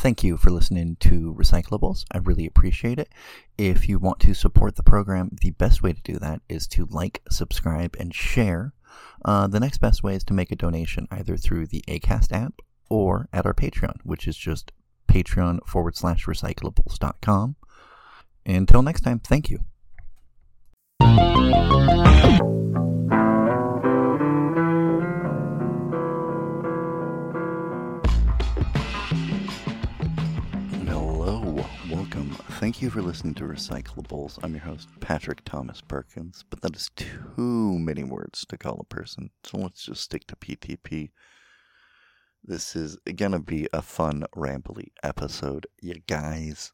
Thank you for listening to Recyclables. I really appreciate it. If you want to support the program, the best way to do that is to like, subscribe, and share. Uh, the next best way is to make a donation either through the ACAST app or at our Patreon, which is just patreon forward slash recyclables.com. Until next time, thank you. Thank you for listening to Recyclables. I'm your host, Patrick Thomas Perkins, but that is too many words to call a person, so let's just stick to PTP. This is gonna be a fun, rambly episode, you guys.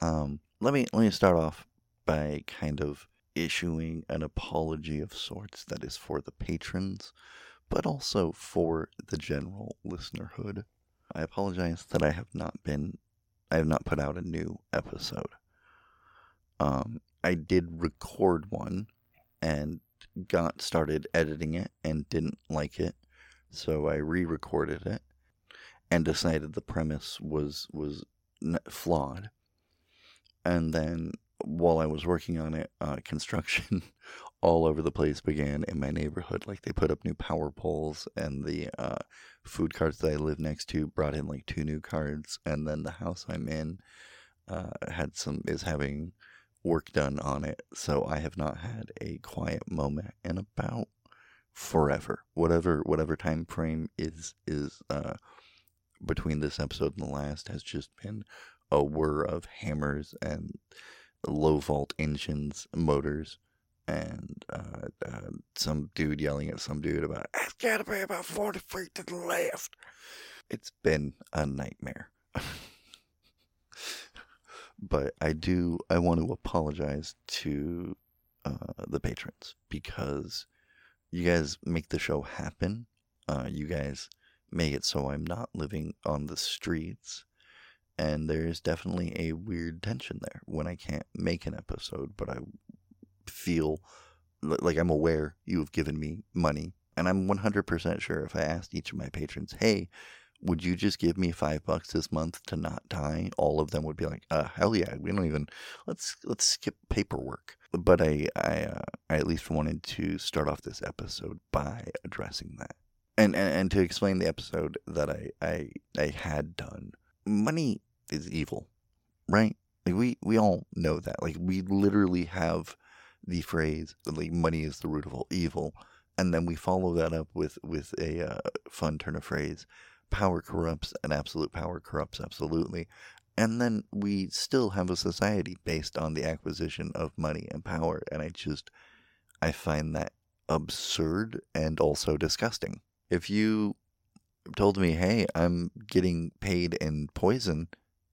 Um, let me let me start off by kind of issuing an apology of sorts that is for the patrons, but also for the general listenerhood. I apologize that I have not been I have not put out a new episode. Um, I did record one and got started editing it and didn't like it, so I re-recorded it and decided the premise was was flawed. And then while I was working on it, uh, construction all over the place began in my neighborhood. Like they put up new power poles, and the uh, food carts that I live next to brought in like two new carts, and then the house I'm in uh, had some is having work done on it. So I have not had a quiet moment in about forever. Whatever whatever time frame is is uh, between this episode and the last has just been a whir of hammers and low volt engines, motors, and uh, uh, some dude yelling at some dude about it's gotta be about forty feet to the left. It's been a nightmare. but I do. I want to apologize to uh, the patrons because you guys make the show happen. Uh, you guys make it so I'm not living on the streets. And there's definitely a weird tension there when I can't make an episode, but I feel like I'm aware you have given me money. And I'm 100% sure if I asked each of my patrons, hey, would you just give me five bucks this month to not die? All of them would be like, uh, hell yeah, we don't even, let's, let's skip paperwork. But I, I, uh, I at least wanted to start off this episode by addressing that and, and and to explain the episode that I I I had done, money is evil, right? Like we we all know that. Like we literally have the phrase like money is the root of all evil, and then we follow that up with with a uh, fun turn of phrase: power corrupts, and absolute power corrupts absolutely. And then we still have a society based on the acquisition of money and power, and I just I find that absurd and also disgusting if you told me, "Hey, I'm getting paid in poison,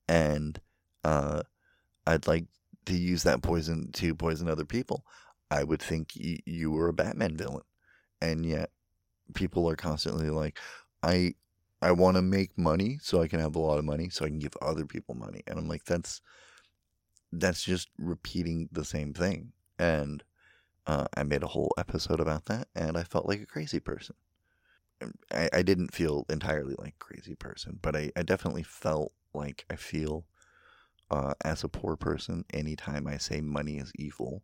and uh, I'd like to use that poison to poison other people," I would think y- you were a Batman villain, and yet people are constantly like, "I." I want to make money so I can have a lot of money so I can give other people money. And I'm like, that's that's just repeating the same thing. And uh, I made a whole episode about that, and I felt like a crazy person. I, I didn't feel entirely like crazy person, but I, I definitely felt like I feel uh, as a poor person anytime I say money is evil,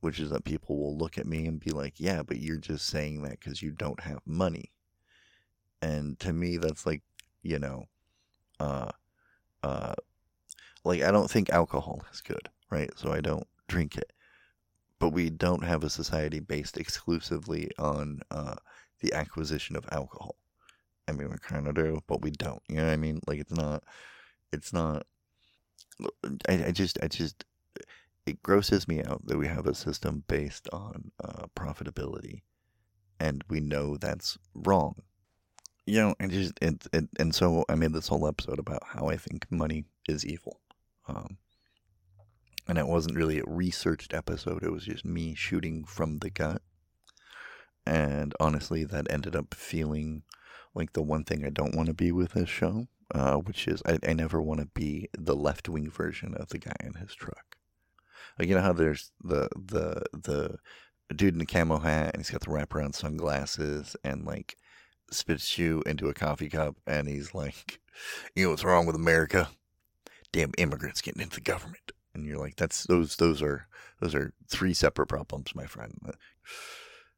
which is that people will look at me and be like, yeah, but you're just saying that because you don't have money. And to me, that's like, you know, uh, uh, like I don't think alcohol is good, right? So I don't drink it. But we don't have a society based exclusively on uh, the acquisition of alcohol. I mean, we kind of do, but we don't. You know what I mean? Like, it's not, it's not, I, I just, I just, it grosses me out that we have a system based on uh, profitability and we know that's wrong. You know, and just, it, it, and so I made this whole episode about how I think money is evil. Um, and it wasn't really a researched episode, it was just me shooting from the gut and honestly, that ended up feeling like the one thing I don't want to be with this show, uh, which is I, I never want to be the left wing version of the guy in his truck. Like you know how there's the the the dude in the camo hat and he's got the wraparound sunglasses and like spits you into a coffee cup and he's like, you know what's wrong with America? Damn immigrants getting into the government. And you're like, that's those those are those are three separate problems, my friend.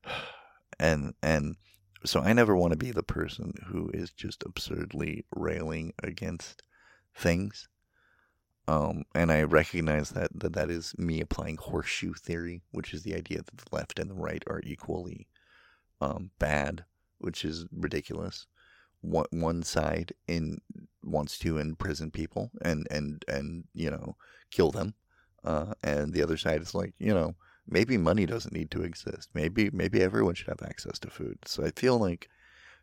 And and so I never want to be the person who is just absurdly railing against things. Um, and I recognize that, that that is me applying horseshoe theory, which is the idea that the left and the right are equally um, bad, which is ridiculous. One, one side in wants to imprison people and, and, and you know kill them, uh, and the other side is like you know maybe money doesn't need to exist. Maybe maybe everyone should have access to food. So I feel like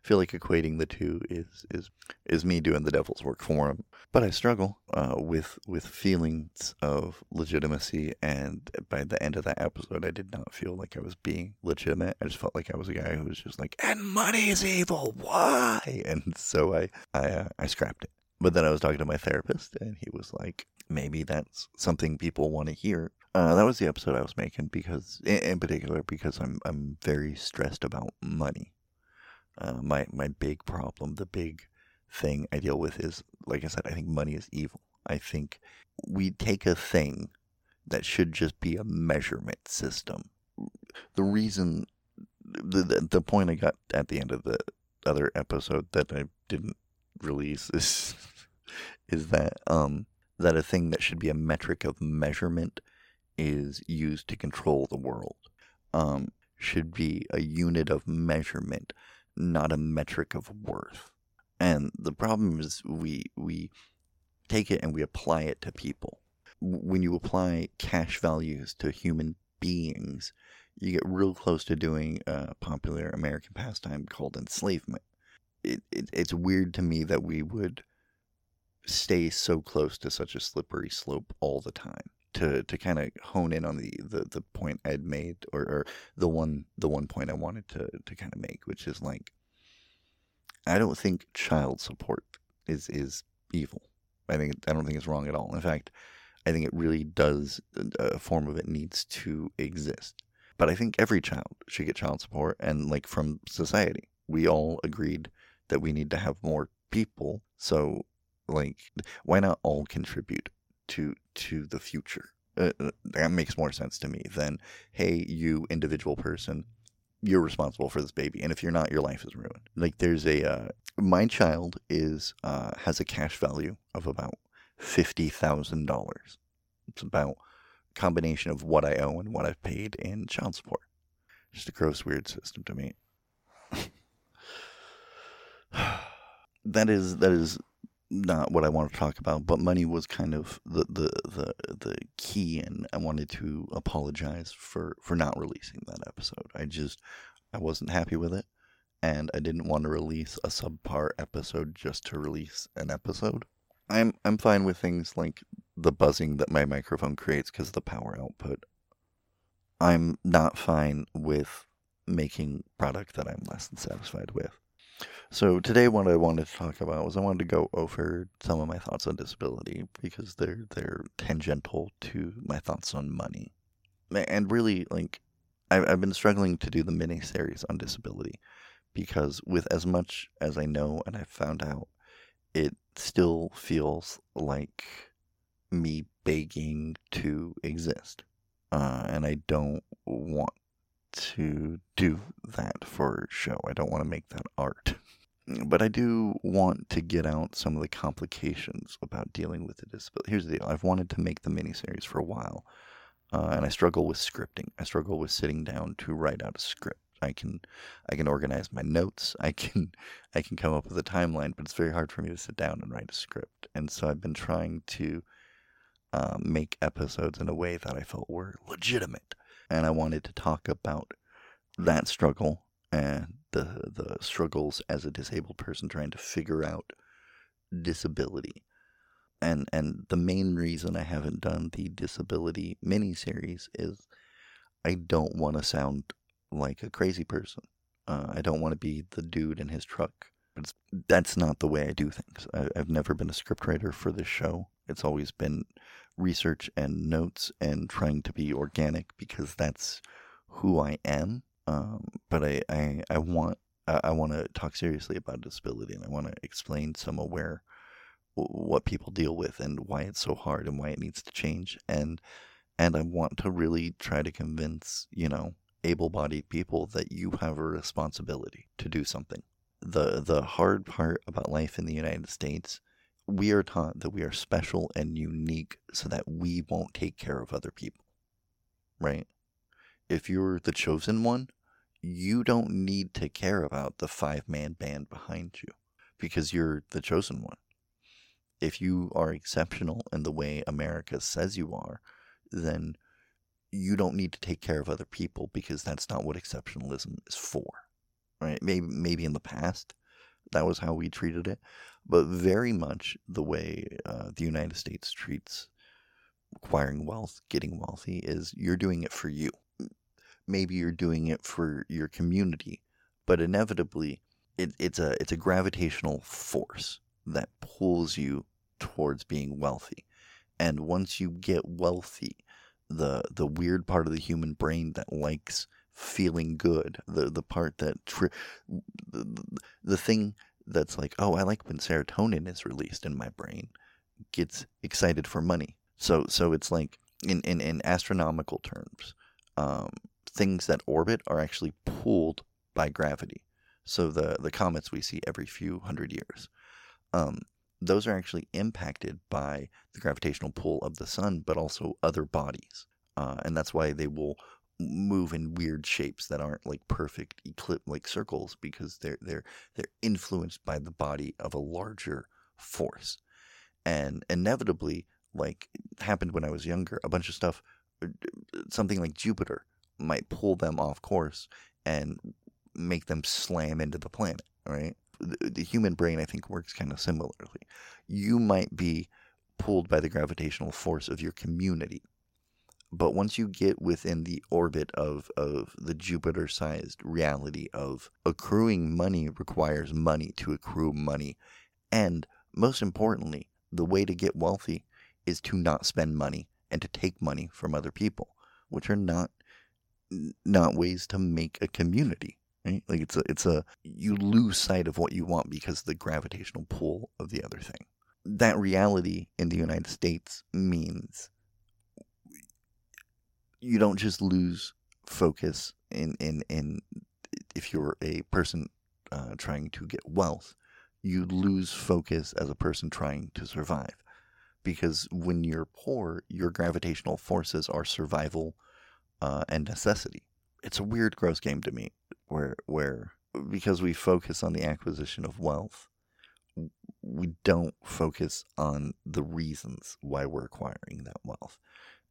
feel like equating the two is is is me doing the devil's work for him. But I struggle uh, with with feelings of legitimacy, and by the end of that episode, I did not feel like I was being legitimate. I just felt like I was a guy who was just like, "And money is evil. Why?" And so I I uh, I scrapped it. But then I was talking to my therapist, and he was like, maybe that's something people want to hear. Uh, that was the episode I was making because, in particular, because I'm I'm very stressed about money. Uh, my my big problem, the big thing I deal with is, like I said, I think money is evil. I think we take a thing that should just be a measurement system. The reason, the the, the point I got at the end of the other episode that I didn't release is is that um that a thing that should be a metric of measurement is used to control the world. Um, should be a unit of measurement, not a metric of worth. And the problem is we we take it and we apply it to people. When you apply cash values to human beings, you get real close to doing a popular American pastime called enslavement. It, it, it's weird to me that we would stay so close to such a slippery slope all the time to to kind of hone in on the, the the point I'd made or, or the one the one point I wanted to to kind of make which is like I don't think child support is is evil. I think I don't think it's wrong at all. In fact, I think it really does uh, a form of it needs to exist. But I think every child should get child support and like from society. We all agreed that we need to have more people. So like, why not all contribute to to the future? Uh, uh, that makes more sense to me than, hey, you individual person, you're responsible for this baby, and if you're not, your life is ruined. Like, there's a uh, my child is uh, has a cash value of about fifty thousand dollars. It's about a combination of what I owe and what I've paid in child support. Just a gross, weird system to me. that is that is not what I want to talk about, but money was kind of the, the, the, the key, and I wanted to apologize for, for not releasing that episode. I just I wasn't happy with it, and I didn't want to release a subpar episode just to release an episode. I'm I'm fine with things like the buzzing that my microphone creates because of the power output. I'm not fine with making product that I'm less than satisfied with. So today, what I wanted to talk about was I wanted to go over some of my thoughts on disability because they're they're tangential to my thoughts on money, and really like I've I've been struggling to do the mini series on disability because with as much as I know and I've found out, it still feels like me begging to exist, uh, and I don't want to do that for show. I don't want to make that art. But I do want to get out some of the complications about dealing with the disability. Here's the deal I've wanted to make the miniseries for a while, uh, and I struggle with scripting. I struggle with sitting down to write out a script. I can, I can organize my notes. I can, I can come up with a timeline, but it's very hard for me to sit down and write a script. And so I've been trying to uh, make episodes in a way that I felt were legitimate and I wanted to talk about that struggle and the the struggles as a disabled person trying to figure out disability. And and the main reason I haven't done the disability miniseries is I don't want to sound like a crazy person. Uh, I don't want to be the dude in his truck. But that's not the way I do things. I, I've never been a scriptwriter for this show. It's always been research and notes and trying to be organic because that's who I am. Um, but I, I, I want I, want to talk seriously about disability and I want to explain some aware what people deal with and why it's so hard and why it needs to change and and I want to really try to convince, you know, able-bodied people that you have a responsibility to do something. The the hard part about life in the United States, we are taught that we are special and unique so that we won't take care of other people. Right? If you're the chosen one, you don't need to care about the five-man band behind you because you're the chosen one. If you are exceptional in the way America says you are, then you don't need to take care of other people because that's not what exceptionalism is for. Right? Maybe maybe in the past that was how we treated it, but very much the way uh, the United States treats acquiring wealth, getting wealthy is you're doing it for you. Maybe you're doing it for your community, but inevitably it, it's a it's a gravitational force that pulls you towards being wealthy. And once you get wealthy, the the weird part of the human brain that likes feeling good, the the part that tri- the, the thing that's like, oh, I like when serotonin is released in my brain, gets excited for money. So so it's like in in, in astronomical terms, um, things that orbit are actually pulled by gravity. So the the comets we see every few hundred years. Um, those are actually impacted by the gravitational pull of the sun, but also other bodies. Uh, and that's why they will move in weird shapes that aren't like perfect eclipse like circles because they're they're they're influenced by the body of a larger force. And inevitably, like happened when I was younger, a bunch of stuff uh, something like Jupiter might pull them off course and make them slam into the planet, right? the, the human brain, I think, works kind of similarly. You might be pulled by the gravitational force of your community. But once you get within the orbit of, of the Jupiter sized reality of accruing money requires money to accrue money. And most importantly, the way to get wealthy is to not spend money and to take money from other people, which are not not ways to make a community. Right? Like it's a it's a you lose sight of what you want because of the gravitational pull of the other thing. That reality in the United States means you don't just lose focus in in in if you're a person uh, trying to get wealth, you lose focus as a person trying to survive. Because when you're poor, your gravitational forces are survival uh, and necessity. It's a weird, gross game to me where where because we focus on the acquisition of wealth, we don't focus on the reasons why we're acquiring that wealth.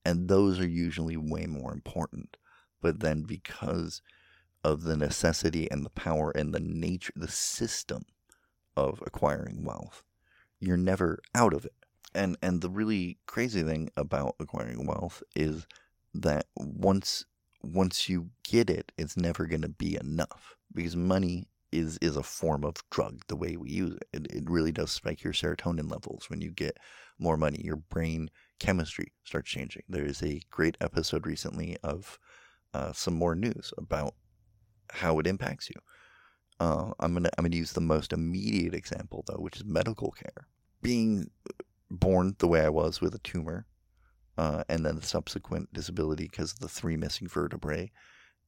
And those are usually way more important. But then because of the necessity and the power and the nature, the system of acquiring wealth, you're never out of it. And and the really crazy thing about acquiring wealth is that once once you get it, it's never going to be enough because money is is a form of drug the way we use it. it. It really does spike your serotonin levels when you get more money. Your brain chemistry starts changing. There is a great episode recently of uh, some more news about how it impacts you. Uh, I'm gonna I'm gonna use the most immediate example though, which is medical care. Being born the way I was with a tumor uh, and then the subsequent disability because of the three missing vertebrae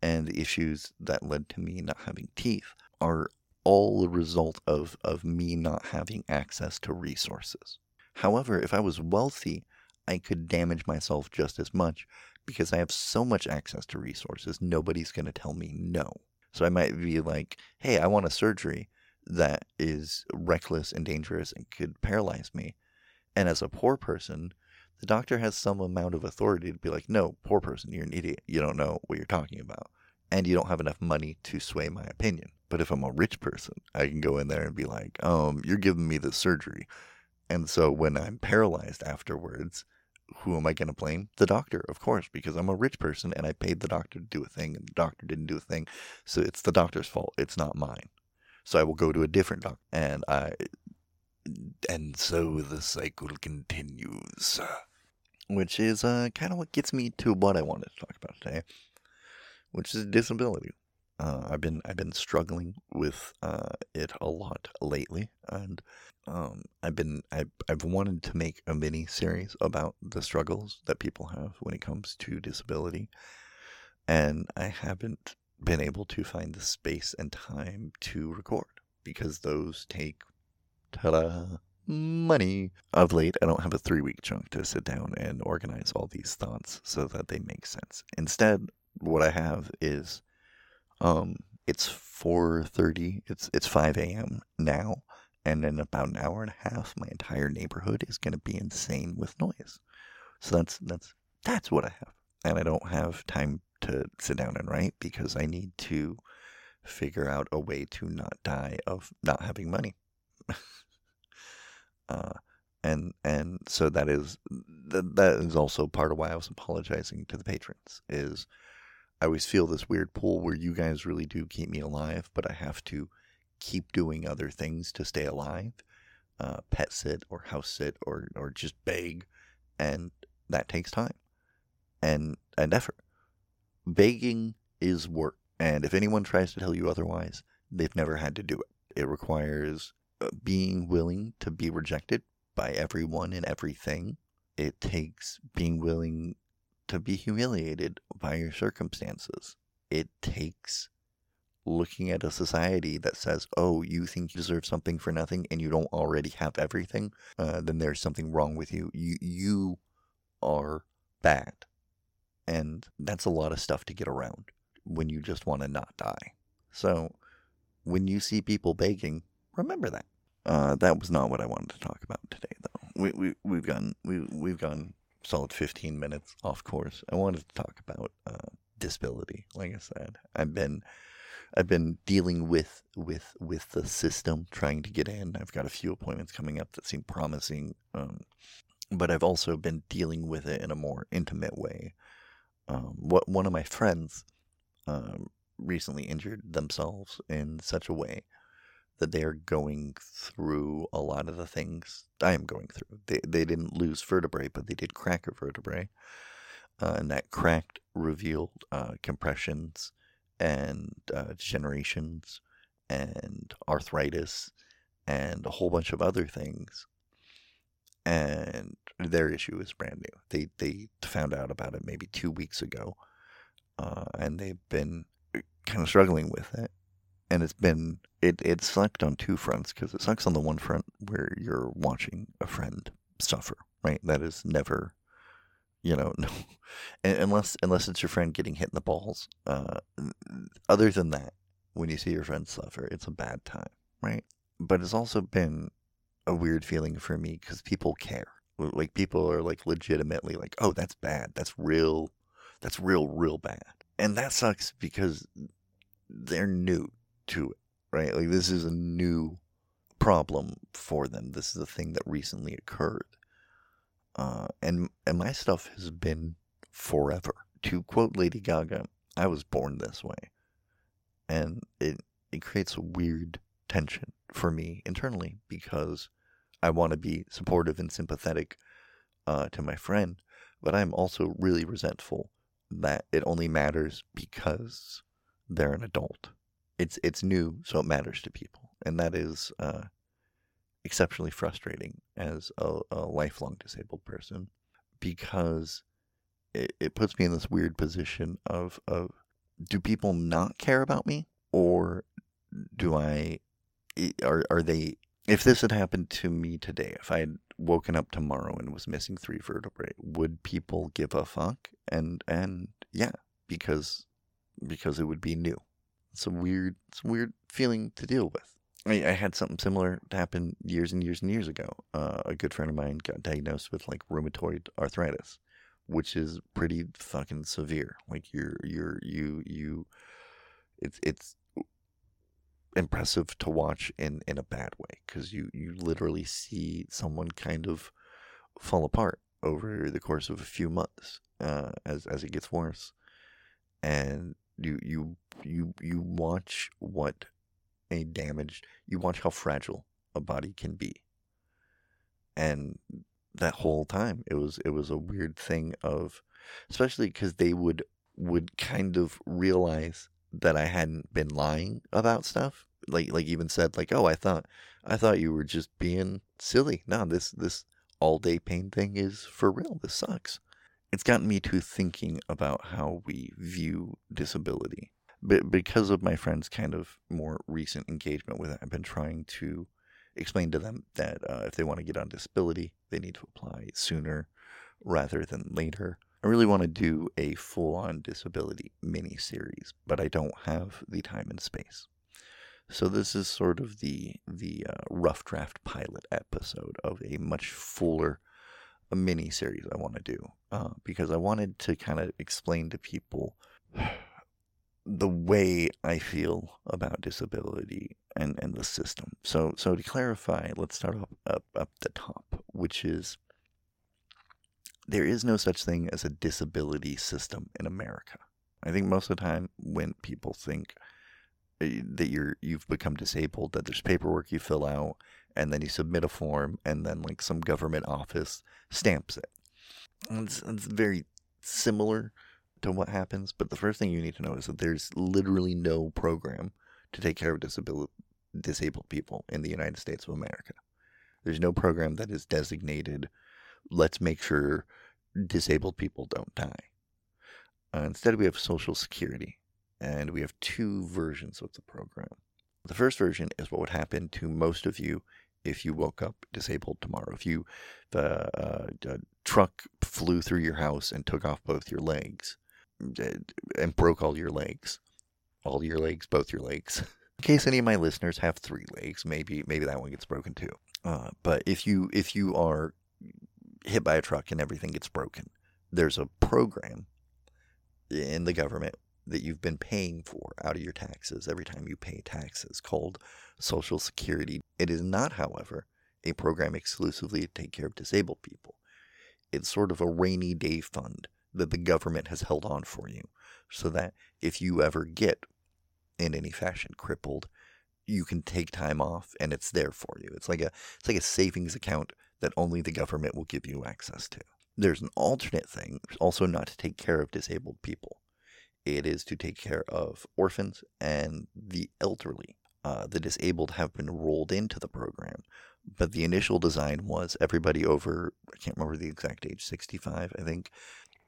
and the issues that led to me not having teeth are all a result of, of me not having access to resources. However, if I was wealthy, I could damage myself just as much because I have so much access to resources, nobody's going to tell me no. So I might be like, hey, I want a surgery that is reckless and dangerous and could paralyze me. And as a poor person, the doctor has some amount of authority to be like, no, poor person, you're an idiot. You don't know what you're talking about. And you don't have enough money to sway my opinion. But if I'm a rich person, I can go in there and be like, um, you're giving me the surgery. And so when I'm paralyzed afterwards, who am I going to blame? The doctor, of course, because I'm a rich person and I paid the doctor to do a thing and the doctor didn't do a thing. So it's the doctor's fault. It's not mine. So I will go to a different doctor and I and so the cycle continues which is uh, kind of what gets me to what I wanted to talk about today, which is disability. Uh, I've been I've been struggling with uh, it a lot lately, and um, I've been I've, I've wanted to make a mini series about the struggles that people have when it comes to disability, and I haven't been able to find the space and time to record because those take ta-da money. Of late, I don't have a three week chunk to sit down and organize all these thoughts so that they make sense. Instead, what I have is um it's 4:30 it's it's 5 a.m. now and in about an hour and a half my entire neighborhood is going to be insane with noise so that's that's that's what i have and i don't have time to sit down and write because i need to figure out a way to not die of not having money uh, and and so that is that, that is also part of why i was apologizing to the patrons is I always feel this weird pull where you guys really do keep me alive, but I have to keep doing other things to stay alive, uh, pet sit or house sit or or just beg, and that takes time and and effort. Begging is work, and if anyone tries to tell you otherwise, they've never had to do it. It requires uh, being willing to be rejected by everyone and everything. It takes being willing to be humiliated by your circumstances. It takes looking at a society that says, oh, you think you deserve something for nothing and you don't already have everything, uh, then there's something wrong with you. You, you are bad. And that's a lot of stuff to get around when you just want to not die. So when you see people begging, remember that. Uh, that was not what I wanted to talk about today, though. We, we, we've gone, we, we've gone solid 15 minutes off course. I wanted to talk about uh, disability. Like I said, I've been I've been dealing with with with the system, trying to get in. I've got a few appointments coming up that seem promising, um, but I've also been dealing with it in a more intimate way. Um, what one of my friends um, recently injured themselves in such a way that they're going through a lot of the things I am going through. They, they didn't lose vertebrae, but they did crack a vertebrae. Uh, and that cracked revealed uh, compressions and uh, degenerations and arthritis and a whole bunch of other things. And their issue is brand new. They they found out about it maybe two weeks ago, uh, and they've been uh, kind of struggling with it and it's been it it sucked on two fronts because it sucks on the one front where you're watching a friend suffer, right? That is never, you know, no, unless unless it's your friend getting hit in the balls. Uh, other than that, when you see your friend suffer, it's a bad time, right? But it's also been a weird feeling for me because people care. Like people are like legitimately like, oh, that's bad. That's real. That's real, real bad. And that sucks because they're new to it, right? Like this is a new problem for them. This is a thing that recently occurred. Uh, and and my stuff has been forever. To quote Lady Gaga, I was born this way. And it it creates a weird tension for me internally because I want to be supportive and sympathetic uh, to my friend, but I'm also really resentful that it only matters because they're an adult it's it's new, so it matters to people, and that is uh, exceptionally frustrating as a, a, lifelong disabled person because it, it puts me in this weird position of of do people not care about me? Or do I are are they if this had happened to me today if I had woken up tomorrow and was missing three vertebrae would people give a fuck? And and yeah because because it would be new it's a weird, it's a weird feeling to deal with. I, I had something similar happen years and years and years ago. Uh, a good friend of mine got diagnosed with like rheumatoid arthritis, which is pretty fucking severe. Like you're, you're, you, you, it's, it's impressive to watch in, in a bad way because you, you literally see someone kind of fall apart over the course of a few months uh, as, as it gets worse. And you you you you watch what a damaged you watch how fragile a body can be. And that whole time it was it was a weird thing of especially because they would would kind of realize that I hadn't been lying about stuff. Like like even said like, "Oh, I thought I thought you were just being silly." No, this this all-day pain thing is for real. This sucks. It's gotten me to thinking about how we view disability. But because of my friend's kind of more recent engagement with it, I've been trying to explain to them that uh, if they want to get on disability, they need to apply sooner rather than later. I really want to do a full on disability mini series, but I don't have the time and space. So this is sort of the the uh, rough draft pilot episode of a much fuller mini series I want to do uh, because I wanted to kind of explain to people the way I feel about disability and, and the system. So so to clarify, let's start up up, up the top, which is there is no such thing as a disability system in America. I think most of the time when people think eh, that you're you've become disabled, that there's paperwork you fill out and then you submit a form and then like some government office stamps it. It's, it's very similar to what happens, but the first thing you need to know is that there's literally no program to take care of disability disabled people in the United States of America. There's no program that is designated let's make sure disabled people don't die. Uh, instead, we have Social Security, and we have two versions of the program. The first version is what would happen to most of you if you woke up disabled tomorrow. If you the uh, truck flew through your house and took off both your legs and broke all your legs, all your legs, both your legs. In case any of my listeners have three legs, maybe maybe that one gets broken too. Uh, but if you if you are hit by a truck and everything gets broken. There's a program in the government that you've been paying for out of your taxes every time you pay taxes called Social Security. It is not, however, a program exclusively to take care of disabled people. It's sort of a rainy day fund that the government has held on for you so that if you ever get in any fashion crippled, you can take time off and it's there for you. It's like a it's like a savings account that only the government will give you access to. There's an alternate thing, also not to take care of disabled people. It is to take care of orphans and the elderly. Uh, the disabled have been rolled into the program, but the initial design was everybody over, I can't remember the exact age, 65, I think,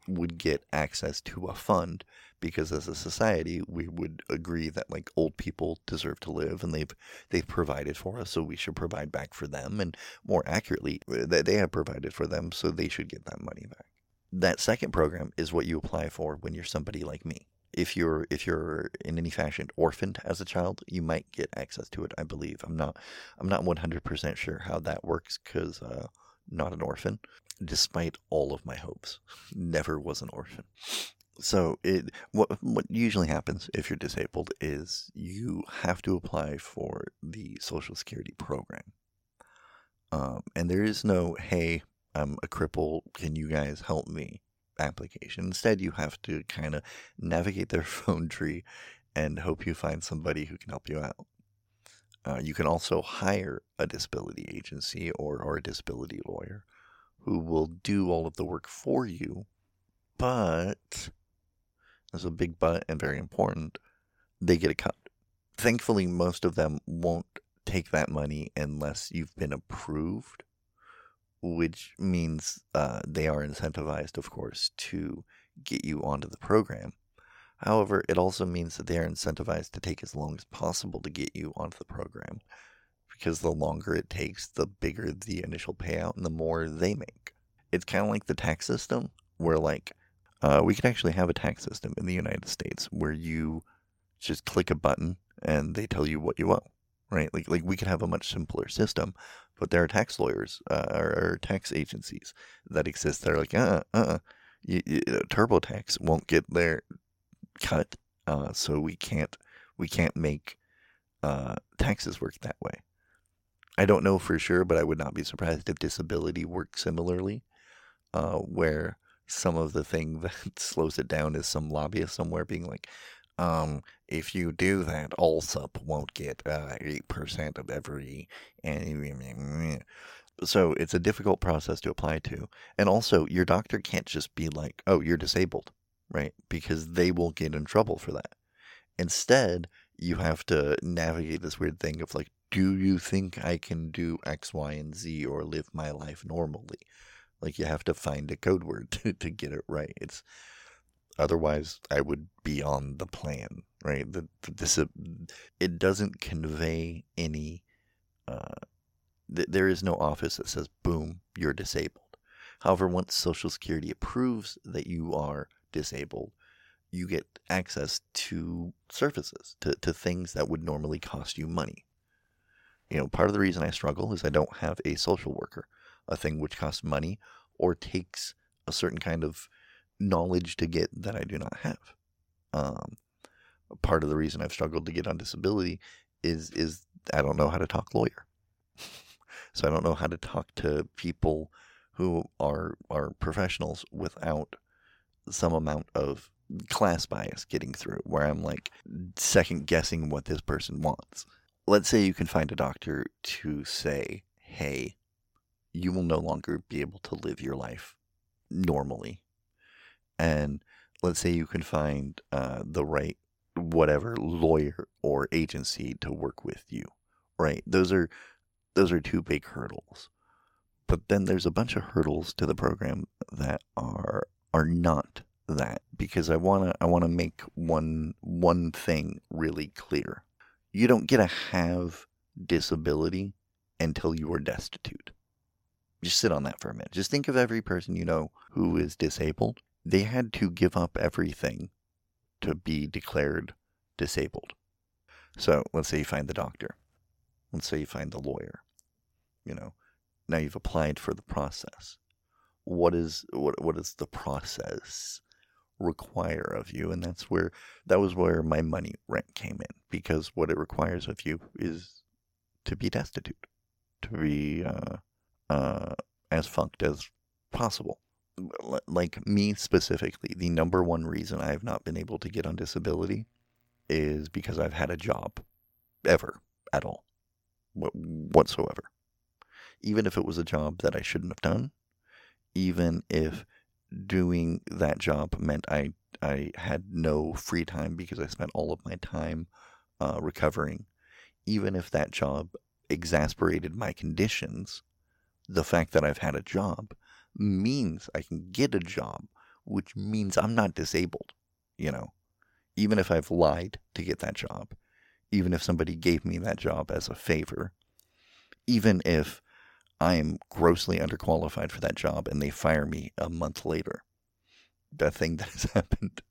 would get access to a fund because as a society we would agree that like old people deserve to live and they've they've provided for us so we should provide back for them and more accurately they have provided for them so they should get that money back that second program is what you apply for when you're somebody like me if you're if you're in any fashion orphaned as a child you might get access to it i believe i'm not i'm not 100% sure how that works because uh not an orphan despite all of my hopes. Never was an orphan. So it what what usually happens if you're disabled is you have to apply for the Social Security program. Um, and there is no hey, I'm a cripple, can you guys help me application. Instead, you have to kind of navigate their phone tree and hope you find somebody who can help you out. Uh, you can also hire a disability agency or, or a disability lawyer who will do all of the work for you. But, there's a big but and very important, they get a cut. Thankfully, most of them won't take that money unless you've been approved, which means uh, they are incentivized, of course, to get you onto the program. However, it also means that they are incentivized to take as long as possible to get you onto the program because the longer it takes, the bigger the initial payout and the more they make. It's kind of like the tax system, where like uh, we could actually have a tax system in the United States where you just click a button and they tell you what you owe, right? Like like we could have a much simpler system, but there are tax lawyers uh, or, or, tax agencies that exist that are like, uh, uh, uh you, you, TurboTax won't get their cut, uh, so we can't we can't make uh, taxes work that way. I don't know for sure, but I would not be surprised if disability works similarly, uh, where some of the thing that slows it down is some lobbyist somewhere being like, um, if you do that, Allsup won't get uh, 8% of every. So it's a difficult process to apply to. And also, your doctor can't just be like, oh, you're disabled, right? Because they will get in trouble for that. Instead, you have to navigate this weird thing of like, do you think I can do X, Y, and Z or live my life normally? Like you have to find a code word to, to get it right. It's otherwise I would be on the plan, right? The, this it doesn't convey any. Uh, th- there is no office that says, "Boom, you're disabled." However, once Social Security approves that you are disabled, you get access to services, to, to things that would normally cost you money. You know, part of the reason I struggle is I don't have a social worker, a thing which costs money or takes a certain kind of knowledge to get that I do not have. Um, part of the reason I've struggled to get on disability is is I don't know how to talk lawyer. so I don't know how to talk to people who are are professionals without some amount of class bias getting through where I'm like second guessing what this person wants. Let's say you can find a doctor to say, hey, you will no longer be able to live your life normally. And let's say you can find uh, the right, whatever lawyer or agency to work with you, right? Those are those are two big hurdles. But then there's a bunch of hurdles to the program that are are not that because I want to I want to make one one thing really clear. You don't get to have disability until you are destitute. Just sit on that for a minute. Just think of every person you know who is disabled. They had to give up everything to be declared disabled. So let's say you find the doctor. Let's say you find the lawyer. You know, now you've applied for the process. What is what what is the process require of you and that's where that was where my money rent came in because what it requires of you is to be destitute to be uh, uh, as funked as possible like me specifically the number one reason i have not been able to get on disability is because i've had a job ever at all whatsoever even if it was a job that i shouldn't have done even if doing that job meant I I had no free time because I spent all of my time uh, recovering. Even if that job exasperated my conditions, the fact that I've had a job means I can get a job, which means I'm not disabled. You know, even if I've lied to get that job, even if somebody gave me that job as a favor, even if I am grossly underqualified for that job and they fire me a month later. That thing that has happened.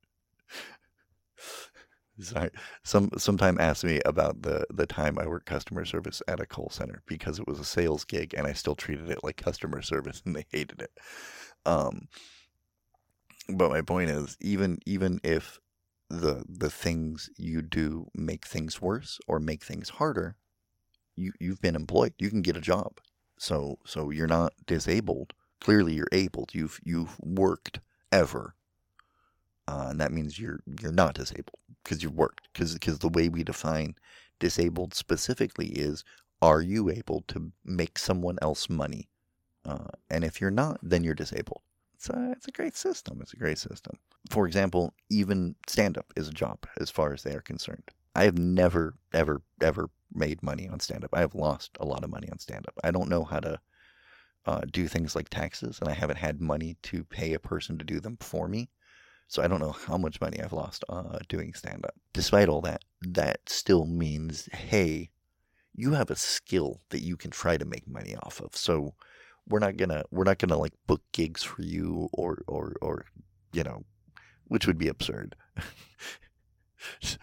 Sorry. Some sometime asked me about the the time I worked customer service at a call center because it was a sales gig and I still treated it like customer service and they hated it. Um, but my point is even even if the the things you do make things worse or make things harder, you you've been employed. You can get a job. So so you're not disabled. Clearly, you're able. You've you've worked ever, uh, and that means you're you're not disabled because you've worked. Because because the way we define disabled specifically is are you able to make someone else money? Uh, and if you're not, then you're disabled. It's a, it's a great system. It's a great system. For example, even stand up is a job as far as they are concerned. I have never, ever, ever made money on stand up. I have lost a lot of money on stand up. I don't know how to uh, do things like taxes, and I haven't had money to pay a person to do them for me. So I don't know how much money I've lost uh, doing stand up. Despite all that, that still means, hey, you have a skill that you can try to make money off of. So we're not gonna we're not gonna like book gigs for you or or or you know, which would be absurd.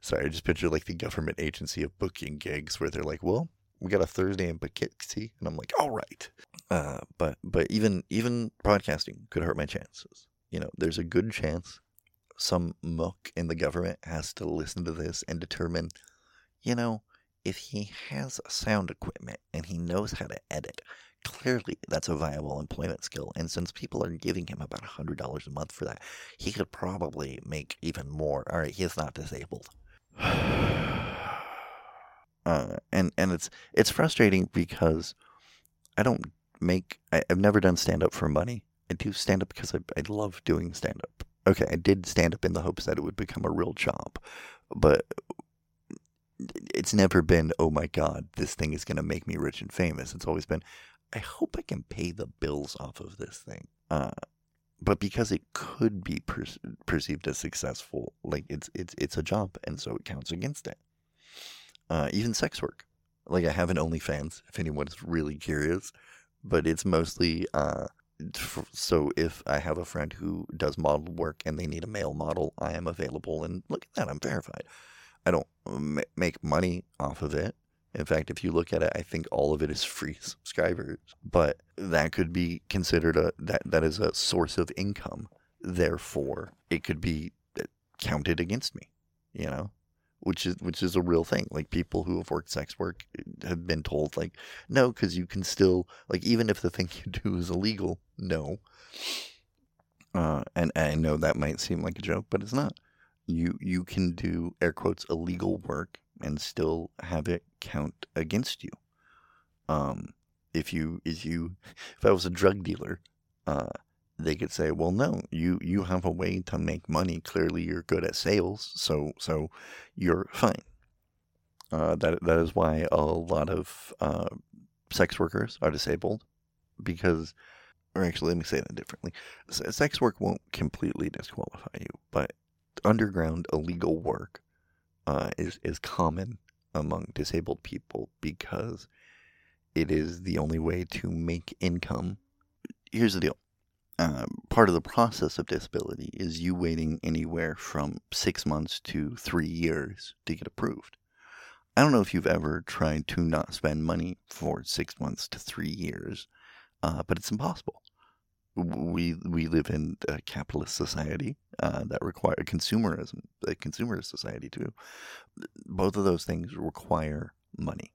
Sorry, I just picture like the government agency of booking gigs where they're like, "Well, we got a Thursday in Poughkeepsie," and I'm like, "All right." Uh, but but even even podcasting could hurt my chances. You know, there's a good chance some muck in the government has to listen to this and determine, you know, if he has sound equipment and he knows how to edit, clearly that's a viable employment skill. And since people are giving him about $100 a month for that, he could probably make even more. All right, he's not disabled. Uh, and and it's it's frustrating because I don't make I, have never done stand up for money. I do stand up because I, I love doing stand up. Okay, I did stand up in the hopes that it would become a real job, but it's never been, oh my God, this thing is going to make me rich and famous. It's always been, I hope I can pay the bills off of this thing. Uh, but because it could be per- perceived as successful, like it's it's it's a job, and so it counts against it. Uh, even sex work, like I have an OnlyFans, if anyone's really curious, but it's mostly uh, so if I have a friend who does model work and they need a male model, I am available. And look at that, I'm verified. I don't make money off of it. In fact, if you look at it, I think all of it is free subscribers. But that could be considered a that that is a source of income. Therefore, it could be uh, counted against me. You know, which is which is a real thing. Like people who have worked sex work uh, have been told, like, no, because you can still like even if the thing you do is illegal, no. Uh, and, and I know that might seem like a joke, but it's not. You you can do air quotes illegal work and still have it count against you. Um, if you if you if I was a drug dealer, uh, they could say, well, no, you you have a way to make money. Clearly, you're good at sales, so so you're fine. Uh, that that is why a lot of uh, sex workers are disabled because, or actually, let me say that differently. Sex work won't completely disqualify you, but underground illegal work uh, is is common among disabled people because it is the only way to make income. Here's the deal. Uh, part of the process of disability is you waiting anywhere from six months to three years to get approved. I don't know if you've ever tried to not spend money for six months to three years, uh, but it's impossible we we live in a capitalist society uh, that require consumerism, a consumerist society too. Both of those things require money,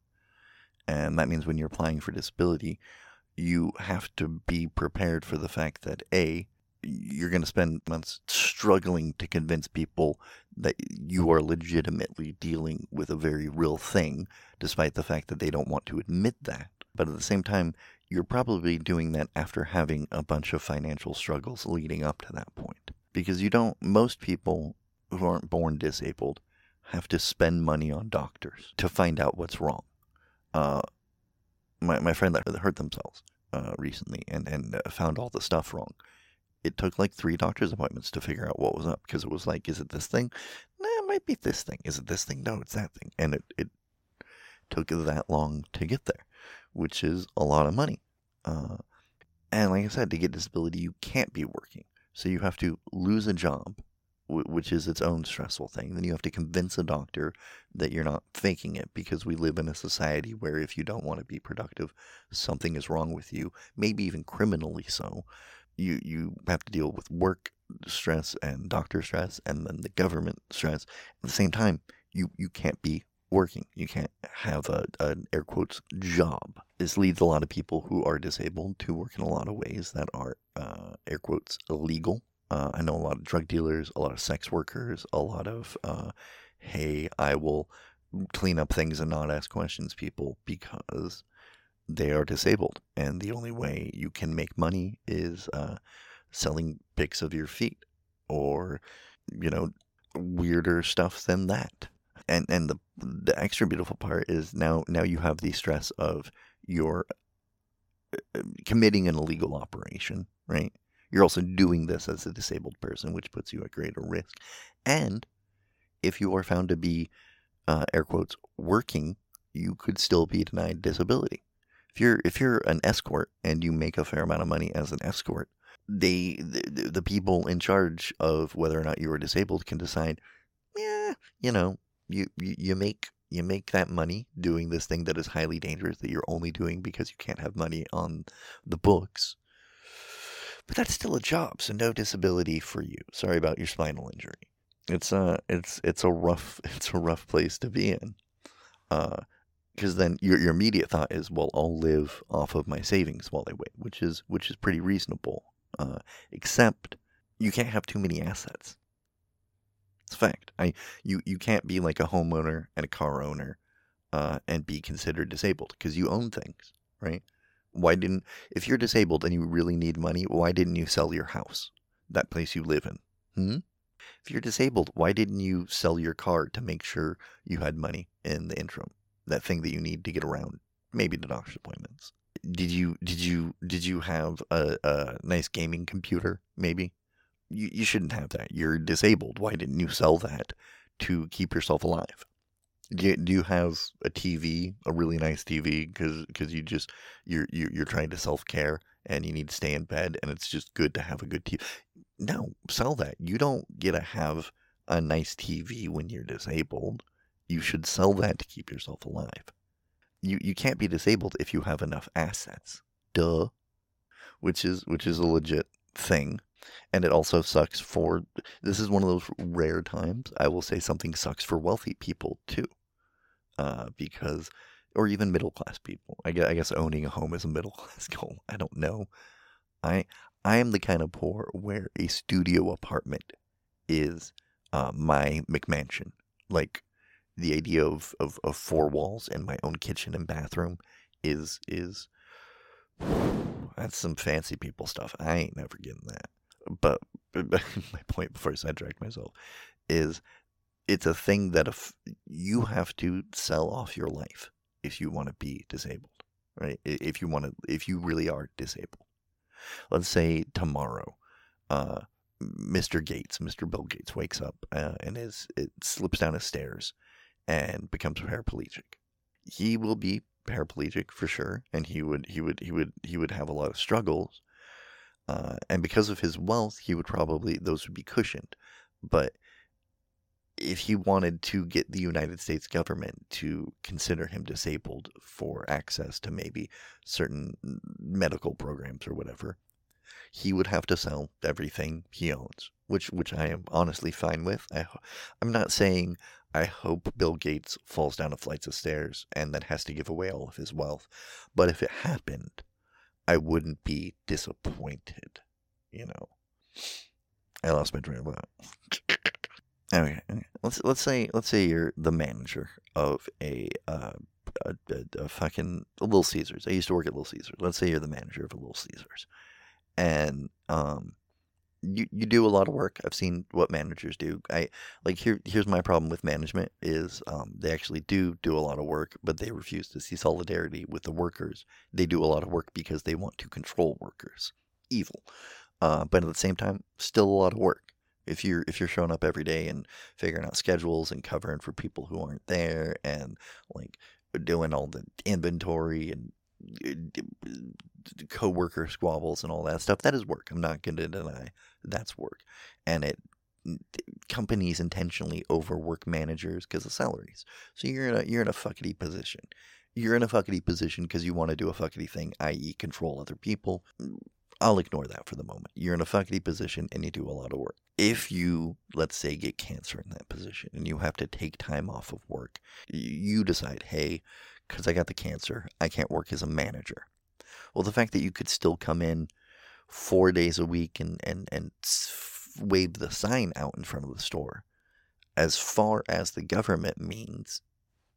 and that means when you're applying for disability, you have to be prepared for the fact that a you're going to spend months struggling to convince people that you are legitimately dealing with a very real thing, despite the fact that they don't want to admit that. But at the same time, you're probably doing that after having a bunch of financial struggles leading up to that point. Because you don't, most people who aren't born disabled have to spend money on doctors to find out what's wrong. Uh, my, my friend that hurt themselves uh, recently and, and uh, found all the stuff wrong. It took like three doctor's appointments to figure out what was up because it was like, is it this thing? Nah, it might be this thing. Is it this thing? No, it's that thing. And it, it took that long to get there which is a lot of money. Uh, and like I said, to get disability, you can't be working. So you have to lose a job, which is its own stressful thing. Then you have to convince a doctor that you're not faking it because we live in a society where if you don't want to be productive, something is wrong with you, maybe even criminally so. You, you have to deal with work stress and doctor stress and then the government stress. At the same time, you, you can't be working. You can't have a, an air quotes job. This leads a lot of people who are disabled to work in a lot of ways that are uh, air quotes illegal. Uh, I know a lot of drug dealers, a lot of sex workers, a lot of uh, hey, I will clean up things and not ask questions people because they are disabled, and the only way you can make money is uh, selling pics of your feet or you know weirder stuff than that and and the the extra beautiful part is now now you have the stress of your uh, committing an illegal operation, right? You're also doing this as a disabled person, which puts you at greater risk. And if you are found to be, uh, air quotes, working, you could still be denied disability. If you're if you're an escort and you make a fair amount of money as an escort, they the, the people in charge of whether or not you are disabled can decide, yeah, you know, you, you you make you make that money doing this thing that is highly dangerous that you're only doing because you can't have money on the books. But that's still a job, so no disability for you. Sorry about your spinal injury. It's a uh, it's it's a rough it's a rough place to be in. Uh because then your your immediate thought is, well, I'll live off of my savings while I wait, which is which is pretty reasonable. Uh, except you can't have too many assets. It's a fact. I you you can't be like a homeowner and a car owner uh, and be considered disabled because you own things, right? Why didn't if you're disabled and you really need money, why didn't you sell your house, that place you live in? Hmm? If you're disabled, why didn't you sell your car to make sure you had money in the interim? That thing that you need to get around, maybe to doctor's appointments. Did you did you did you have a, a nice gaming computer? Maybe you you shouldn't have that. You're disabled. Why didn't you sell that to keep yourself alive? Do you, have a TV, a really nice TV, because you just you're you're, you're trying to self care and you need to stay in bed and it's just good to have a good TV. No, sell that. You don't get to have a nice TV when you're disabled. You should sell that to keep yourself alive. You you can't be disabled if you have enough assets. Duh. Which is which is a legit thing. And it also sucks for this is one of those rare times I will say something sucks for wealthy people too. Uh, because or even middle class people. I guess, I guess owning a home is a middle class goal. I don't know. I I am the kind of poor where a studio apartment is uh, my McMansion. Like the idea of, of, of four walls and my own kitchen and bathroom is is that's some fancy people stuff. I ain't never getting that. But, my point before I sidetracked myself is it's a thing that if you have to sell off your life if you want to be disabled, right? If you want to, if you really are disabled. Let's say tomorrow, uh, Mr. Gates, Mr. Bill Gates, wakes up uh, and is it slips down his stairs and becomes paraplegic. He will be paraplegic for sure, and he would he would he would he would have a lot of struggles. Uh, and because of his wealth, he would probably those would be cushioned. But if he wanted to get the United States government to consider him disabled for access to maybe certain medical programs or whatever, he would have to sell everything he owns, which which I am honestly fine with. I, I'm not saying I hope Bill Gates falls down a flight of stairs and then has to give away all of his wealth, but if it happened, wouldn't be disappointed. You know, I lost my train of thought. Okay, let's let's say let's say you're the manager of a uh, a, a, a, fucking Little Caesars. I used to work at Little Caesars. Let's say you're the manager of a Little Caesars, and um, you you do a lot of work. I've seen what managers do. I like here. Here's my problem with management is um, they actually do do a lot of work, but they refuse to see solidarity with the workers. They do a lot of work because they want to control workers. Evil, uh, but at the same time, still a lot of work if you're if you're showing up every day and figuring out schedules and covering for people who aren't there and like doing all the inventory and Uh, co-worker squabbles and all that stuff that is work i'm not going to deny that's work and it companies intentionally overwork managers because of salaries so you're in a you're in a fuckety position you're in a fuckety position because you want to do a fuckety thing i.e control other people mm, I'll ignore that for the moment. You're in a fuckety position and you do a lot of work. If you, let's say, get cancer in that position and you have to take time off of work, you decide, hey, because I got the cancer, I can't work as a manager. Well, the fact that you could still come in four days a week and, and, and wave the sign out in front of the store, as far as the government means,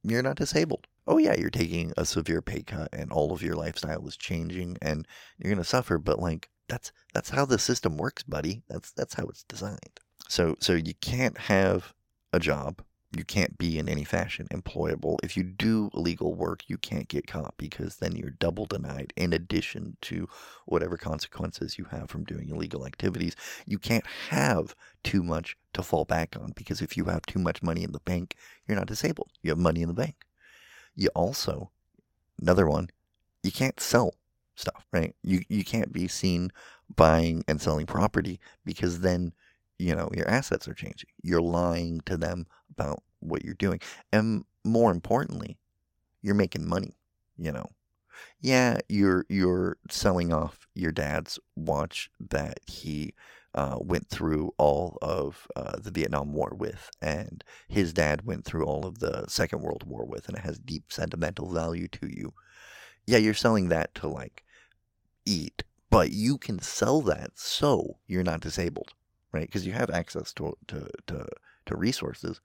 you're not disabled oh yeah, you're taking a severe pay cut and all of your lifestyle is changing and you're going to suffer, but like that's that's how the system works, buddy. That's that's how it's designed. So so you can't have a job. You can't be in any fashion employable. If you do illegal work, you can't get caught because then you're double denied in addition to whatever consequences you have from doing illegal activities. You can't have too much to fall back on because if you have too much money in the bank, you're not disabled. You have money in the bank you also another one you can't sell stuff right you you can't be seen buying and selling property because then you know your assets are changing. You're lying to them about what you're doing. And more importantly you're making money you know? Yeah you're you're selling off your dad's watch that he uh, went through all of uh, the Vietnam War with, and his dad went through all of the Second World War with, and it has deep sentimental value to you. Yeah, you're selling that to like eat, but you can sell that so you're not disabled, right? Because you have access to, to to to resources.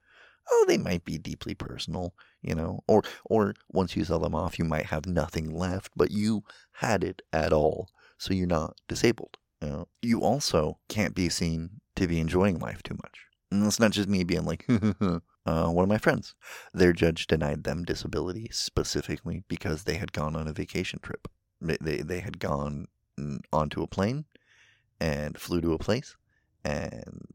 Oh, they might be deeply personal, you know, or or once you sell them off, you might have nothing left, but you had it at all, so you're not disabled. You, know, you also can't be seen to be enjoying life too much. And it's not just me being like, uh, one of my friends. Their judge denied them disability specifically because they had gone on a vacation trip. They, they, they had gone onto a plane and flew to a place and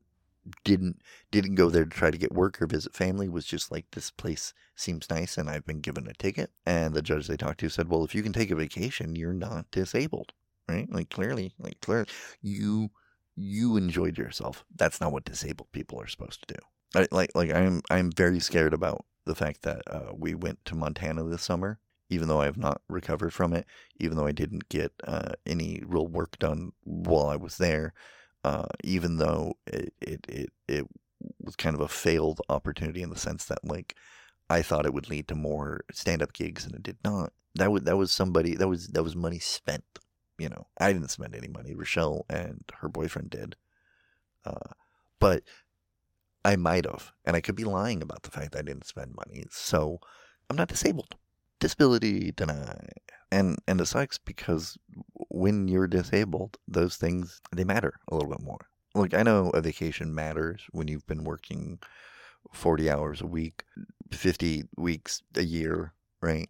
didn't didn't go there to try to get work or visit family was just like this place seems nice and I've been given a ticket. And the judge they talked to said well if you can take a vacation you're not disabled right? Like clearly like clearly you you enjoyed yourself. That's not what disabled people are supposed to do. I, like like I'm I'm very scared about the fact that uh, we went to Montana this summer even though I have not recovered from it even though I didn't get uh, any real work done while I was there uh, even though it, it, it, it was kind of a failed opportunity in the sense that like I thought it would lead to more stand up gigs and it did not. That was that was somebody that was that was money spent. You know, I didn't spend any money. Rochelle and her boyfriend did, uh, but I might have, and I could be lying about the fact that I didn't spend money. So I'm not disabled. Disability denied and and it sucks because when you're disabled, those things they matter a little bit more. Like I know a vacation matters when you've been working 40 hours a week, 50 weeks a year, right?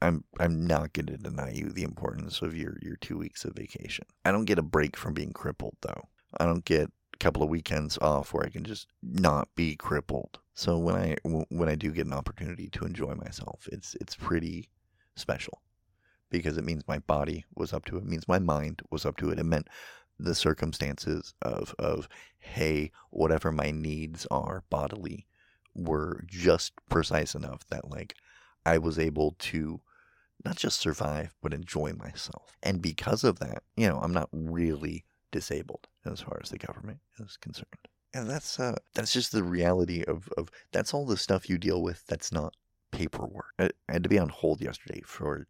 I'm I'm not going to deny you the importance of your your 2 weeks of vacation. I don't get a break from being crippled though. I don't get a couple of weekends off where I can just not be crippled. So when I when I do get an opportunity to enjoy myself, it's it's pretty special because it means my body was up to it. It means my mind was up to it. It meant the circumstances of of hey, whatever my needs are bodily were just precise enough that like I was able to not just survive but enjoy myself. And because of that, you know, I'm not really disabled as far as the government is concerned. And that's uh that's just the reality of of that's all the stuff you deal with that's not paperwork. I, I had to be on hold yesterday for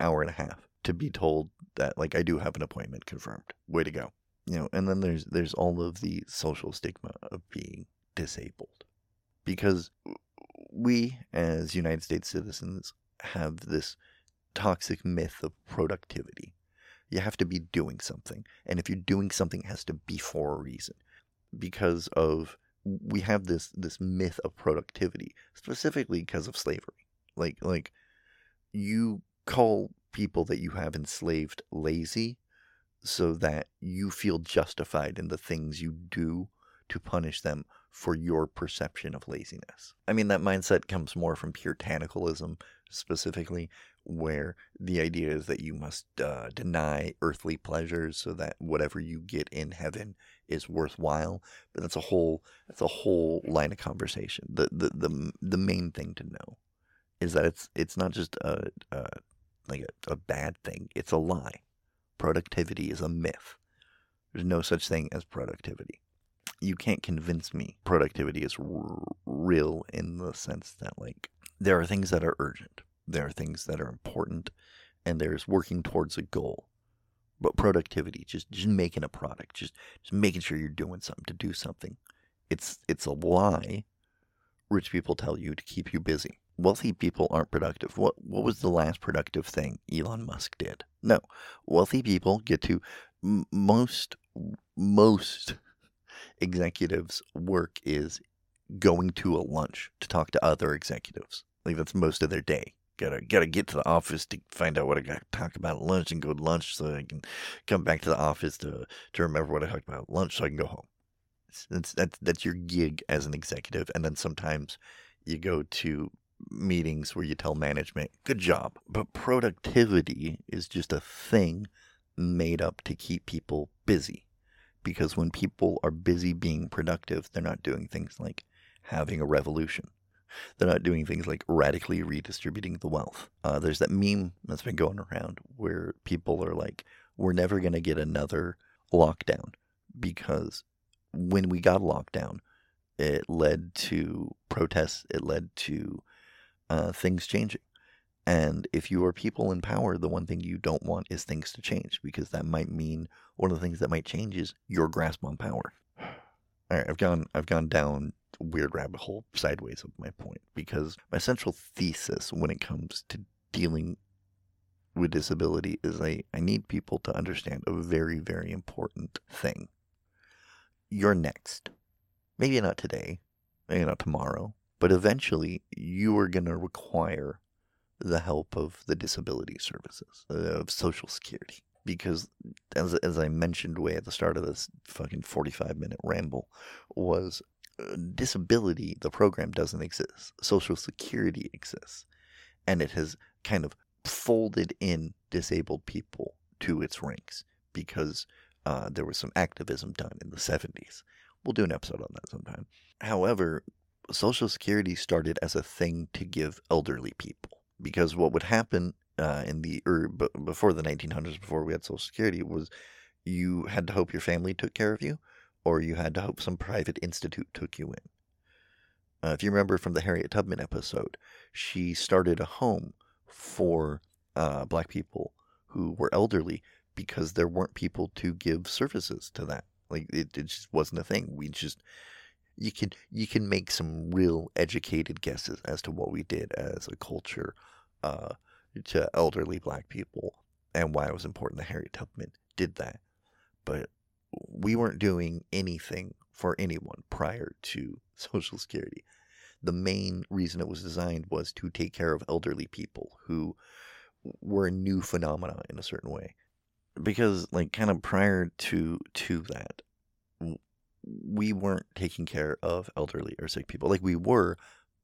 hour and a half to be told that like I do have an appointment confirmed. Way to go. You know, and then there's there's all of the social stigma of being disabled. Because we as United States citizens have this toxic myth of productivity. You have to be doing something. And if you're doing something, it has to be for a reason. Because of we have this this myth of productivity, specifically because of slavery. Like like you call people that you have enslaved lazy so that you feel justified in the things you do to punish them for your perception of laziness. I mean, that mindset comes more from puritanicalism specifically, where the idea is that you must uh, deny earthly pleasures so that whatever you get in heaven is worthwhile. But that's a whole that's a whole line of conversation. The the the, the main thing to know is that it's it's not just a, a like a, a bad thing. It's a lie. Productivity is a myth. There's no such thing as productivity. You can't convince me productivity is r- real in the sense that, like, there are things that are urgent, there are things that are important, and there's working towards a goal. But productivity, just just making a product, just just making sure you're doing something to do something, it's it's a lie. Rich people tell you to keep you busy wealthy people aren't productive. What what was the last productive thing Elon Musk did? No, wealthy people get to m- most most executives' work is going to a lunch to talk to other executives. Like that's most of their day. Gotta gotta get to the office to find out what I got to talk about at lunch and go to lunch so I can come back to the office to to remember what I talked about at lunch so I can go home. That's that's that's your gig as an executive, and then sometimes you go to meetings where you tell management, good job. But productivity is just a thing made up to keep people busy. Because when people are busy being productive, they're not doing things like having a revolution. They're not doing things like radically redistributing the wealth. Uh, there's that meme that's been going around where people are like, we're never going to get another lockdown because when we got lockdown, it led to protests, it led to uh, things changing. And if you are people in power, the one thing you don't want is things to change because that might mean one of the things that might change is your grasp on power. All right, I've gone I've gone down weird rabbit hole sideways of my point because my central thesis when it comes to dealing with disability is I, I need people to understand a very, very important thing. You're next. maybe not today, maybe not tomorrow, but eventually you are going to require the help of the disability services, uh, of Social Security. Because, as, as I mentioned way at the start of this fucking 45 minute ramble, was uh, disability, the program doesn't exist. Social Security exists. And it has kind of folded in disabled people to its ranks because uh, there was some activism done in the 70s. We'll do an episode on that sometime. However, Social Security started as a thing to give elderly people because what would happen uh, in the or b- before the 1900s, before we had Social Security, was you had to hope your family took care of you, or you had to hope some private institute took you in. Uh, if you remember from the Harriet Tubman episode, she started a home for uh, black people who were elderly because there weren't people to give services to that. Like it, it just wasn't a thing. We just you can you can make some real educated guesses as to what we did as a culture uh, to elderly black people and why it was important that Harriet Tubman did that. But we weren't doing anything for anyone prior to Social Security. The main reason it was designed was to take care of elderly people who were a new phenomena in a certain way. Because like kind of prior to to that, we weren't taking care of elderly or sick people. Like we were,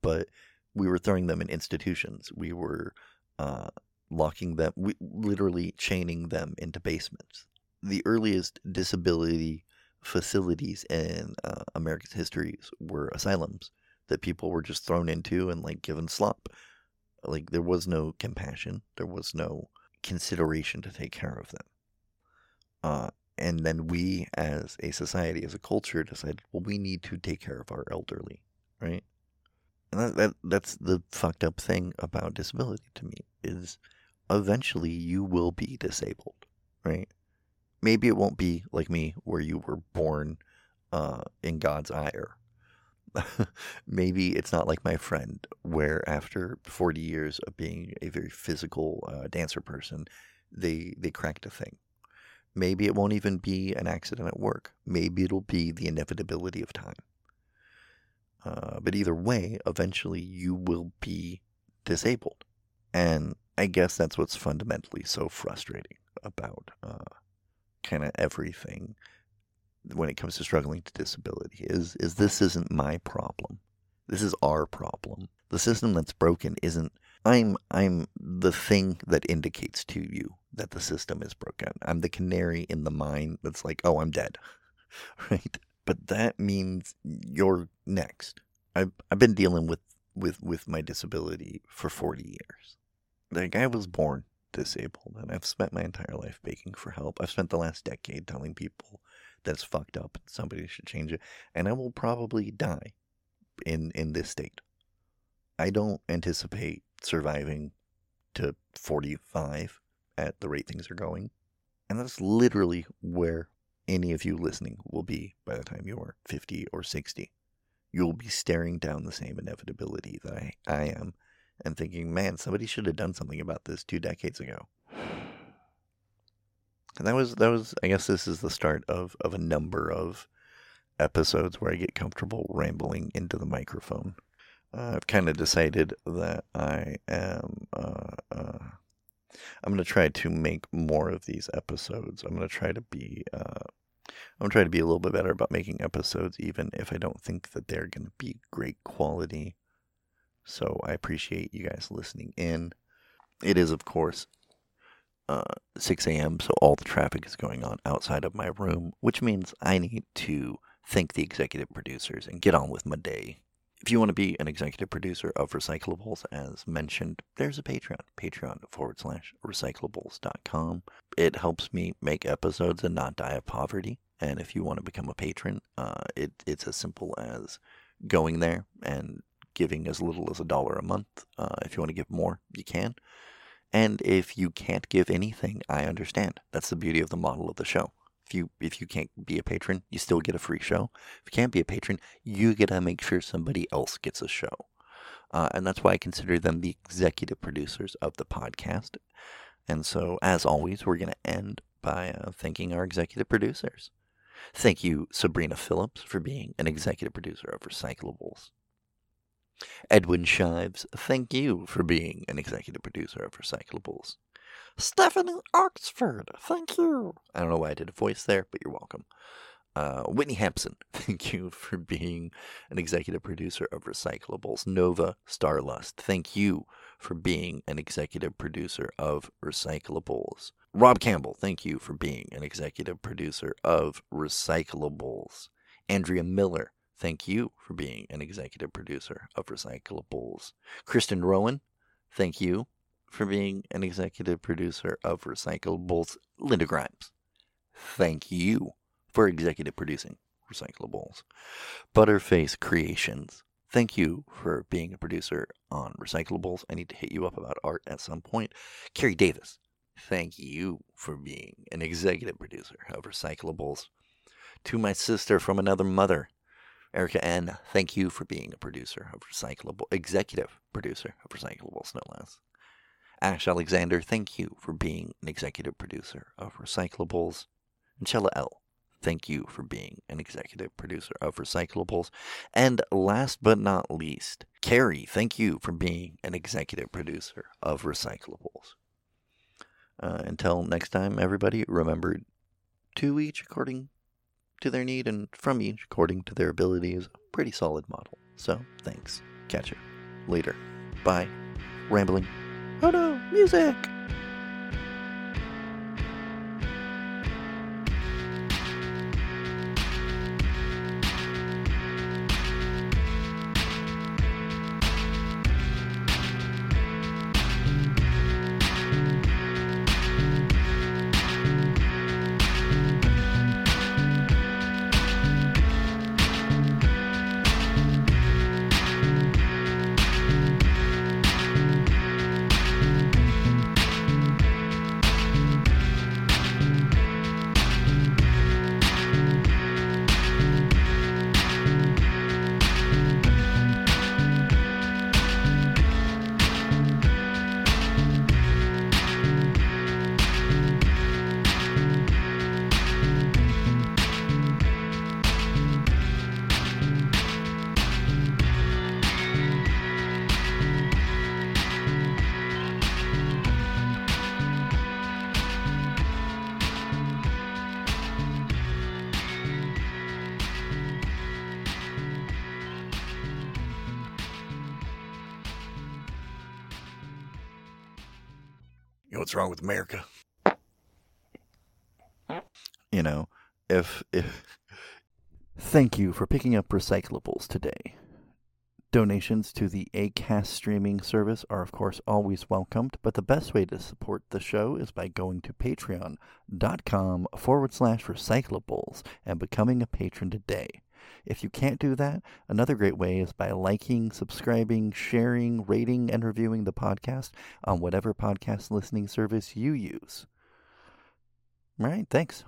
but we were throwing them in institutions. We were uh, locking them, we, literally chaining them into basements. The earliest disability facilities in uh, America's histories were asylums that people were just thrown into and like given slop. Like there was no compassion, there was no consideration to take care of them. Uh, and then we as a society as a culture decided well we need to take care of our elderly right? And that, that that's the fucked up thing about disability to me is eventually you will be disabled right? Maybe it won't be like me where you were born uh, in god's ire. Maybe it's not like my friend where after 40 years of being a very physical uh, dancer person they they cracked a thing Maybe it won't even be an accident at work. Maybe it'll be the inevitability of time. Uh, but either way, eventually you will be disabled. And I guess that's what's fundamentally so frustrating about uh, kind of everything when it comes to struggling to disability is is this isn't my problem. This is our problem. The system that's broken isn't I'm I'm the thing that indicates to you that the system is broken. I'm the canary in the mine that's like, oh, I'm dead, right? But that means you're next. I've I've been dealing with with with my disability for 40 years. Like I was born disabled, and I've spent my entire life begging for help. I've spent the last decade telling people that it's fucked up and somebody should change it, and I will probably die in in this state. I don't anticipate surviving to 45 at the rate things are going. And that's literally where any of you listening will be by the time you are 50 or 60. You'll be staring down the same inevitability that I, I am and thinking, man, somebody should have done something about this two decades ago. And that was that was I guess this is the start of, of a number of episodes where I get comfortable rambling into the microphone. I've kind of decided that I am uh, uh, I'm going to try to make more of these episodes. I'm going to try to be uh, I'm going to try to be a little bit better about making episodes even if I don't think that they're going to be great quality. So I appreciate you guys listening in. It is of course uh, 6 a.m., so all the traffic is going on outside of my room, which means I need to thank the executive producers and get on with my day. If you want to be an executive producer of Recyclables, as mentioned, there's a Patreon, patreon forward slash recyclables.com. It helps me make episodes and not die of poverty. And if you want to become a patron, uh, it, it's as simple as going there and giving as little as a dollar a month. Uh, if you want to give more, you can. And if you can't give anything, I understand. That's the beauty of the model of the show. If you if you can't be a patron, you still get a free show. If you can't be a patron, you get to make sure somebody else gets a show. Uh, and that's why I consider them the executive producers of the podcast. And so, as always, we're going to end by uh, thanking our executive producers. Thank you, Sabrina Phillips, for being an executive producer of Recyclables. Edwin Shives, thank you for being an executive producer of Recyclables. Stephanie Oxford, thank you. I don't know why I did a voice there, but you're welcome. Uh, Whitney Hampson, thank you for being an executive producer of Recyclables. Nova Starlust, thank you for being an executive producer of Recyclables. Rob Campbell, thank you for being an executive producer of Recyclables. Andrea Miller, thank you for being an executive producer of Recyclables. Kristen Rowan, thank you for being an executive producer of Recyclables. Linda Grimes, thank you for executive producing Recyclables. Butterface Creations, thank you for being a producer on Recyclables. I need to hit you up about art at some point. Carrie Davis, thank you for being an executive producer of Recyclables. To my sister from another mother, Erica N., thank you for being a producer of Recyclable, executive producer of Recyclables, no less. Ash Alexander, thank you for being an executive producer of Recyclables. And Chella L., thank you for being an executive producer of Recyclables. And last but not least, Carrie, thank you for being an executive producer of Recyclables. Uh, until next time, everybody, remember to each according to their need and from each according to their abilities. Pretty solid model. So, thanks. Catch you later. Bye. Rambling. Oh no, music! Wrong with America? You know, if if Thank you for picking up recyclables today. Donations to the ACAST streaming service are, of course, always welcomed, but the best way to support the show is by going to patreon.com forward slash recyclables and becoming a patron today. If you can't do that, another great way is by liking, subscribing, sharing, rating, and reviewing the podcast on whatever podcast listening service you use. All right, thanks.